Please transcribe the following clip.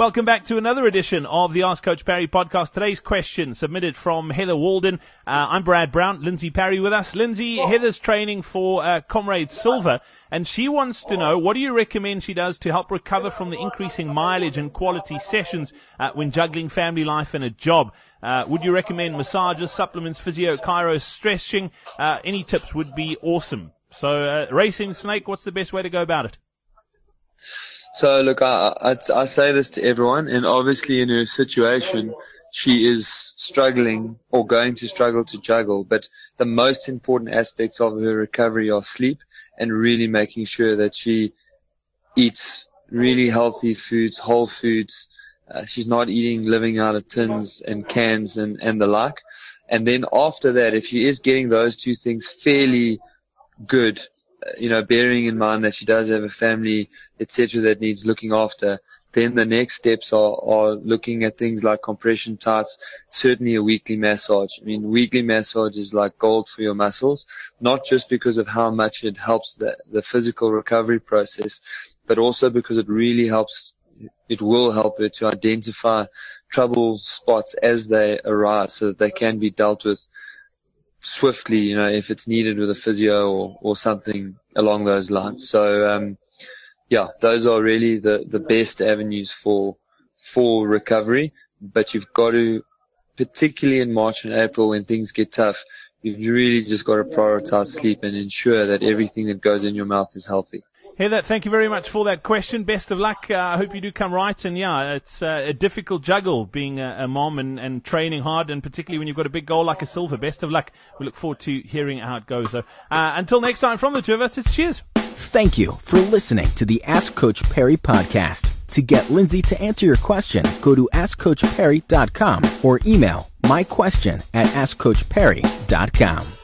Welcome back to another edition of the Ask Coach Parry podcast. Today's question submitted from Heather Walden. Uh, I'm Brad Brown. Lindsey Parry with us. Lindsey, Heather's training for uh, Comrade Silver, and she wants to know what do you recommend she does to help recover from the increasing mileage and quality sessions uh, when juggling family life and a job. Uh, would you recommend massages, supplements, physio, chiro, stretching? Uh, any tips would be awesome. So, uh, racing snake, what's the best way to go about it? So look, I, I, I say this to everyone, and obviously in her situation, she is struggling or going to struggle to juggle. But the most important aspects of her recovery are sleep and really making sure that she eats really healthy foods, whole foods. Uh, she's not eating living out of tins and cans and, and the like. And then after that, if she is getting those two things fairly good, you know, bearing in mind that she does have a family, etc., that needs looking after, then the next steps are, are looking at things like compression tights, certainly a weekly massage. I mean, weekly massage is like gold for your muscles, not just because of how much it helps the, the physical recovery process, but also because it really helps, it will help her to identify trouble spots as they arise so that they can be dealt with swiftly, you know, if it's needed with a physio or, or something along those lines. So, um, yeah, those are really the, the best avenues for, for recovery, but you've got to, particularly in March and April when things get tough, you've really just got to prioritize sleep and ensure that everything that goes in your mouth is healthy. Heather, thank you very much for that question. Best of luck. Uh, I hope you do come right. And yeah, it's uh, a difficult juggle being a, a mom and, and, training hard, and particularly when you've got a big goal like a silver. Best of luck. We look forward to hearing how it goes. Uh, until next time, from the two of us, it's cheers. Thank you for listening to the Ask Coach Parry podcast. To get Lindsey to answer your question, go to AskCoachParry.com or email my question at AskCoachParry.com.